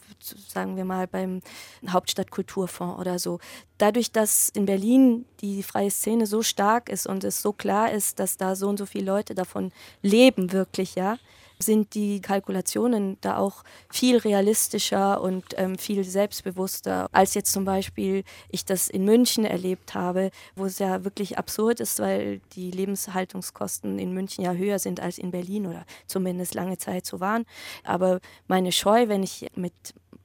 sagen wir mal beim Hauptstadtkulturfonds oder so, dadurch, dass in Berlin die freie Szene so stark ist und es so klar ist, dass da so und so viele Leute davon leben wirklich, ja, sind die Kalkulationen da auch viel realistischer und ähm, viel selbstbewusster, als jetzt zum Beispiel ich das in München erlebt habe, wo es ja wirklich absurd ist, weil die Lebenshaltungskosten in München ja höher sind als in Berlin oder zumindest lange Zeit so waren. Aber meine Scheu, wenn ich mit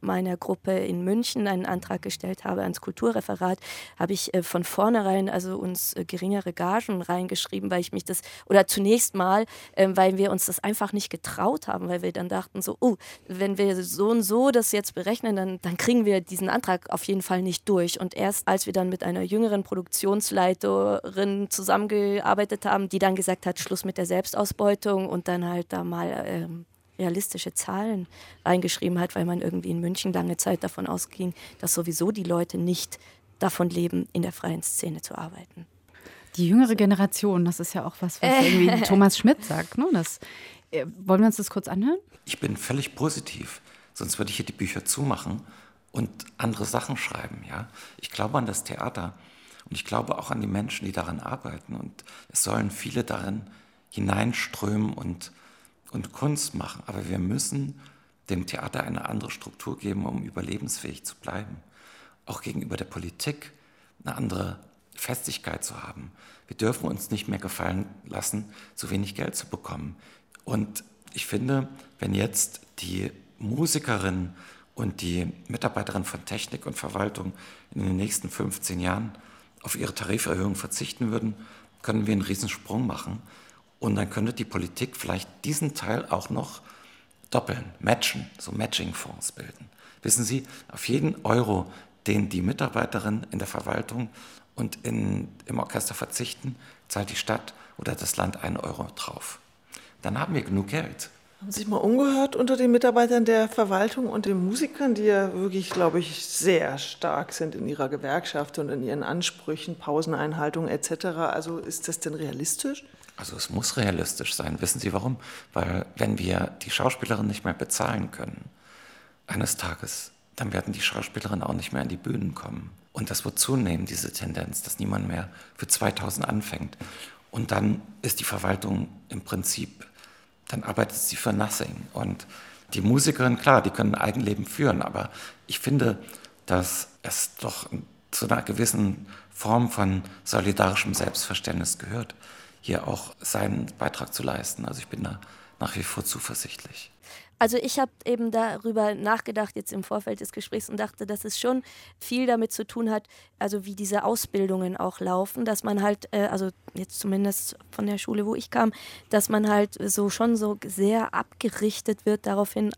meiner Gruppe in München einen Antrag gestellt habe ans Kulturreferat, habe ich äh, von vornherein also uns äh, geringere Gagen reingeschrieben, weil ich mich das, oder zunächst mal, äh, weil wir uns das einfach nicht getraut haben, weil wir dann dachten so, oh, wenn wir so und so das jetzt berechnen, dann, dann kriegen wir diesen Antrag auf jeden Fall nicht durch. Und erst als wir dann mit einer jüngeren Produktionsleiterin zusammengearbeitet haben, die dann gesagt hat, Schluss mit der Selbstausbeutung und dann halt da mal ähm, realistische Zahlen reingeschrieben hat, weil man irgendwie in München lange Zeit davon ausging, dass sowieso die Leute nicht davon leben, in der freien Szene zu arbeiten. Die jüngere Generation, das ist ja auch was, was irgendwie <laughs> Thomas Schmidt sagt. Ne? Das, äh, wollen wir uns das kurz anhören? Ich bin völlig positiv, sonst würde ich hier die Bücher zumachen und andere Sachen schreiben. Ja? Ich glaube an das Theater und ich glaube auch an die Menschen, die daran arbeiten. Und es sollen viele darin hineinströmen und und Kunst machen, aber wir müssen dem Theater eine andere Struktur geben, um überlebensfähig zu bleiben. Auch gegenüber der Politik eine andere Festigkeit zu haben. Wir dürfen uns nicht mehr gefallen lassen, zu wenig Geld zu bekommen. Und ich finde, wenn jetzt die Musikerin und die Mitarbeiterin von Technik und Verwaltung in den nächsten 15 Jahren auf ihre Tariferhöhung verzichten würden, können wir einen Riesensprung machen. Und dann könnte die Politik vielleicht diesen Teil auch noch doppeln, matchen, so Matching-Fonds bilden. Wissen Sie, auf jeden Euro, den die Mitarbeiterin in der Verwaltung und in, im Orchester verzichten, zahlt die Stadt oder das Land einen Euro drauf. Dann haben wir genug Geld. Haben Sie sich mal umgehört unter den Mitarbeitern der Verwaltung und den Musikern, die ja wirklich, glaube ich, sehr stark sind in ihrer Gewerkschaft und in ihren Ansprüchen, Pauseneinhaltung etc. Also ist das denn realistisch? Also es muss realistisch sein. Wissen Sie warum? Weil wenn wir die Schauspielerin nicht mehr bezahlen können, eines Tages, dann werden die Schauspielerinnen auch nicht mehr an die Bühnen kommen. Und das wird zunehmen, diese Tendenz, dass niemand mehr für 2000 anfängt. Und dann ist die Verwaltung im Prinzip dann arbeitet sie für nothing. Und die Musikerin, klar, die können ein Eigenleben führen, aber ich finde, dass es doch zu einer gewissen Form von solidarischem Selbstverständnis gehört, hier auch seinen Beitrag zu leisten. Also ich bin da nach wie vor zuversichtlich. Also ich habe eben darüber nachgedacht jetzt im Vorfeld des Gesprächs und dachte, dass es schon viel damit zu tun hat, also wie diese Ausbildungen auch laufen, dass man halt, äh, also jetzt zumindest von der Schule, wo ich kam, dass man halt so schon so sehr abgerichtet wird daraufhin,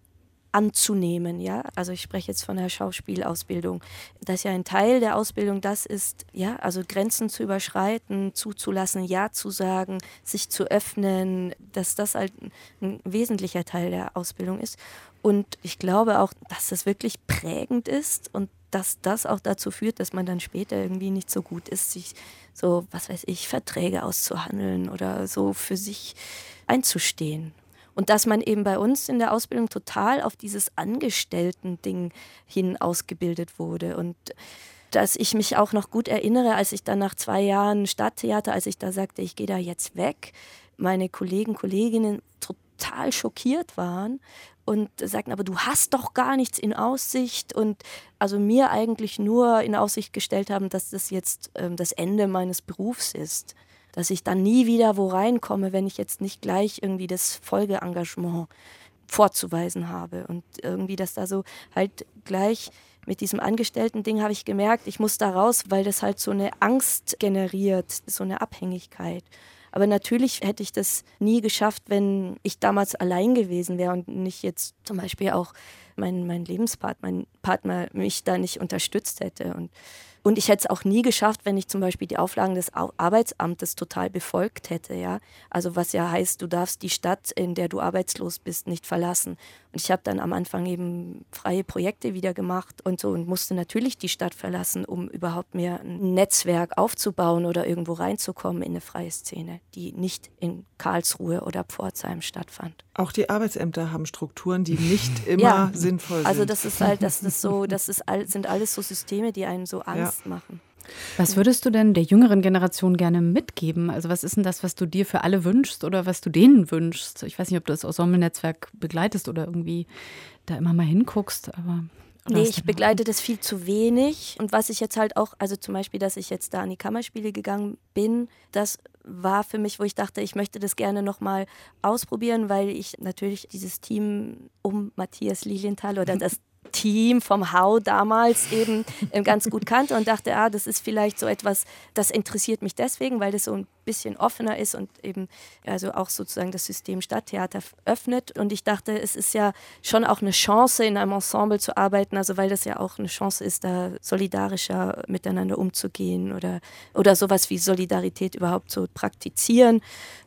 anzunehmen, ja. Also ich spreche jetzt von der Schauspielausbildung. Das ist ja ein Teil der Ausbildung, das ist, ja, also Grenzen zu überschreiten, zuzulassen, Ja zu sagen, sich zu öffnen, dass das halt ein wesentlicher Teil der Ausbildung ist. Und ich glaube auch, dass das wirklich prägend ist und dass das auch dazu führt, dass man dann später irgendwie nicht so gut ist, sich so, was weiß ich, Verträge auszuhandeln oder so für sich einzustehen. Und dass man eben bei uns in der Ausbildung total auf dieses Angestellten-Ding hin ausgebildet wurde. Und dass ich mich auch noch gut erinnere, als ich dann nach zwei Jahren Stadttheater, als ich da sagte, ich gehe da jetzt weg, meine Kollegen, Kolleginnen total schockiert waren und sagten, aber du hast doch gar nichts in Aussicht und also mir eigentlich nur in Aussicht gestellt haben, dass das jetzt ähm, das Ende meines Berufs ist dass ich dann nie wieder wo reinkomme, wenn ich jetzt nicht gleich irgendwie das Folgeengagement vorzuweisen habe. Und irgendwie, dass da so halt gleich mit diesem Angestellten-Ding habe ich gemerkt, ich muss da raus, weil das halt so eine Angst generiert, so eine Abhängigkeit. Aber natürlich hätte ich das nie geschafft, wenn ich damals allein gewesen wäre und nicht jetzt zum Beispiel auch mein, mein Lebenspartner, mein Partner mich da nicht unterstützt hätte. Und und ich hätte es auch nie geschafft, wenn ich zum Beispiel die Auflagen des Arbeitsamtes total befolgt hätte. Ja? Also was ja heißt, du darfst die Stadt, in der du arbeitslos bist, nicht verlassen. Und ich habe dann am Anfang eben freie Projekte wieder gemacht und so und musste natürlich die Stadt verlassen, um überhaupt mehr ein Netzwerk aufzubauen oder irgendwo reinzukommen in eine freie Szene, die nicht in Karlsruhe oder Pforzheim stattfand. Auch die Arbeitsämter haben Strukturen, die nicht <laughs> immer ja, sinnvoll sind. Also das ist halt, das ist so, das ist all, sind alles so Systeme, die einen so Angst ja. machen. Was würdest du denn der jüngeren Generation gerne mitgeben? Also was ist denn das, was du dir für alle wünschst oder was du denen wünschst? Ich weiß nicht, ob du das Ensemble-Netzwerk begleitest oder irgendwie da immer mal hinguckst, aber Nee, ich begleite das viel zu wenig. Und was ich jetzt halt auch, also zum Beispiel, dass ich jetzt da an die Kammerspiele gegangen bin, das war für mich, wo ich dachte, ich möchte das gerne nochmal ausprobieren, weil ich natürlich dieses Team um Matthias Lilienthal oder <laughs> das Team vom Hau damals eben äh, ganz gut kannte und dachte, ah, das ist vielleicht so etwas, das interessiert mich deswegen, weil das so ein bisschen offener ist und eben also auch sozusagen das System Stadttheater öffnet. Und ich dachte, es ist ja schon auch eine Chance, in einem Ensemble zu arbeiten, also weil das ja auch eine Chance ist, da solidarischer miteinander umzugehen oder, oder sowas wie Solidarität überhaupt zu praktizieren.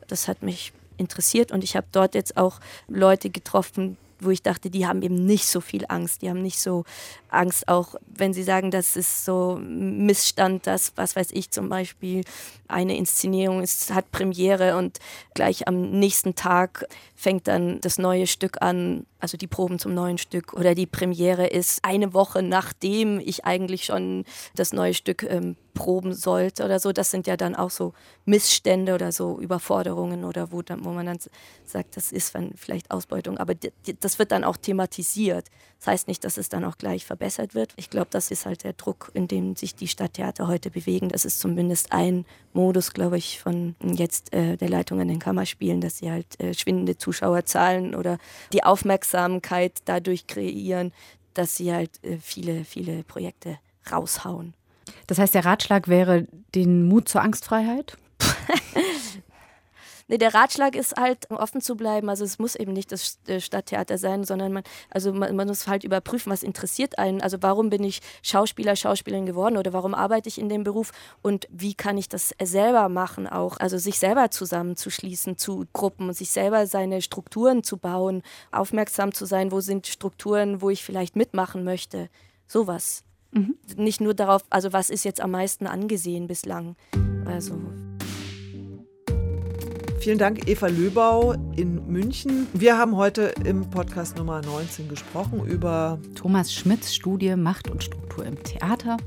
Das hat mich interessiert und ich habe dort jetzt auch Leute getroffen, wo ich dachte, die haben eben nicht so viel Angst. Die haben nicht so Angst, auch wenn sie sagen, das ist so Missstand, dass, was weiß ich, zum Beispiel eine Inszenierung ist, hat Premiere und gleich am nächsten Tag fängt dann das neue Stück an, also die Proben zum neuen Stück oder die Premiere ist eine Woche nachdem ich eigentlich schon das neue Stück ähm, proben sollte oder so. Das sind ja dann auch so Missstände oder so Überforderungen oder wo, dann, wo man dann sagt, das ist vielleicht Ausbeutung. Aber das wird dann auch thematisiert. Das heißt nicht, dass es dann auch gleich verbessert wird. Ich glaube, das ist halt der Druck, in dem sich die Stadttheater heute bewegen. Das ist zumindest ein Modus, glaube ich, von jetzt äh, der Leitung an den Kammerspielen, dass sie halt äh, schwindende Zuschauerzahlen oder die Aufmerksamkeit dadurch kreieren, dass sie halt äh, viele, viele Projekte raushauen. Das heißt, der Ratschlag wäre den Mut zur Angstfreiheit? Nee, der Ratschlag ist halt, offen zu bleiben. Also es muss eben nicht das äh, Stadttheater sein, sondern man, also man, man muss halt überprüfen, was interessiert einen. Also warum bin ich Schauspieler, Schauspielerin geworden oder warum arbeite ich in dem Beruf und wie kann ich das selber machen auch. Also sich selber zusammenzuschließen zu Gruppen und sich selber seine Strukturen zu bauen, aufmerksam zu sein, wo sind Strukturen, wo ich vielleicht mitmachen möchte. Sowas. Mhm. Nicht nur darauf, also was ist jetzt am meisten angesehen bislang. Also. Vielen Dank, Eva Löbau in München. Wir haben heute im Podcast Nummer 19 gesprochen über Thomas Schmidts Studie Macht und Struktur im Theater.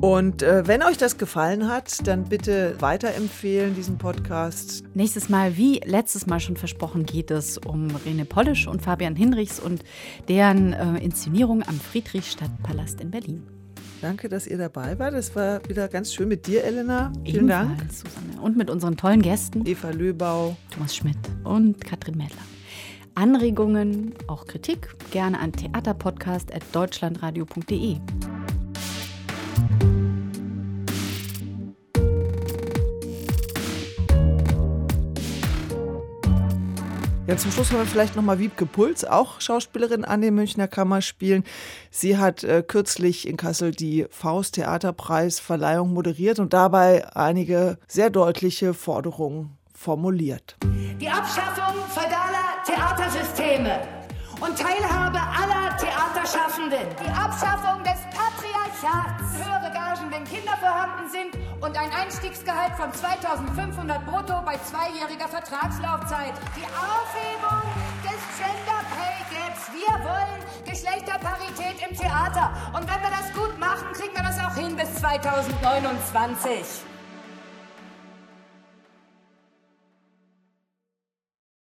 Und äh, wenn euch das gefallen hat, dann bitte weiterempfehlen diesen Podcast. Nächstes Mal, wie letztes Mal schon versprochen, geht es um Rene Polisch und Fabian Hinrichs und deren äh, Inszenierung am Friedrichstadtpalast in Berlin. Danke, dass ihr dabei wart. Das war wieder ganz schön mit dir, Elena. Vielen Ebenfalls, Dank. Susanne. Und mit unseren tollen Gästen. Eva Löbau. Thomas Schmidt. Und Katrin Mädler. Anregungen, auch Kritik, gerne an theaterpodcast.deutschlandradio.de. Ja, zum Schluss wollen wir vielleicht nochmal Wiebke Puls, auch Schauspielerin an den Münchner Kammerspielen. Sie hat äh, kürzlich in Kassel die Faust Theaterpreisverleihung moderiert und dabei einige sehr deutliche Forderungen formuliert. Die Abschaffung feudaler Theatersysteme und Teilhabe aller Theaterschaffenden. Die Abschaffung des Patriarchats. Höhere Gagen, wenn Kinder vorhanden sind und ein Einstiegsgehalt von 2500 brutto bei zweijähriger Vertragslaufzeit. Die Aufhebung des Gender Pay Gaps. Wir wollen Geschlechterparität im Theater. Und wenn wir das gut machen, kriegen wir das auch hin bis 2029.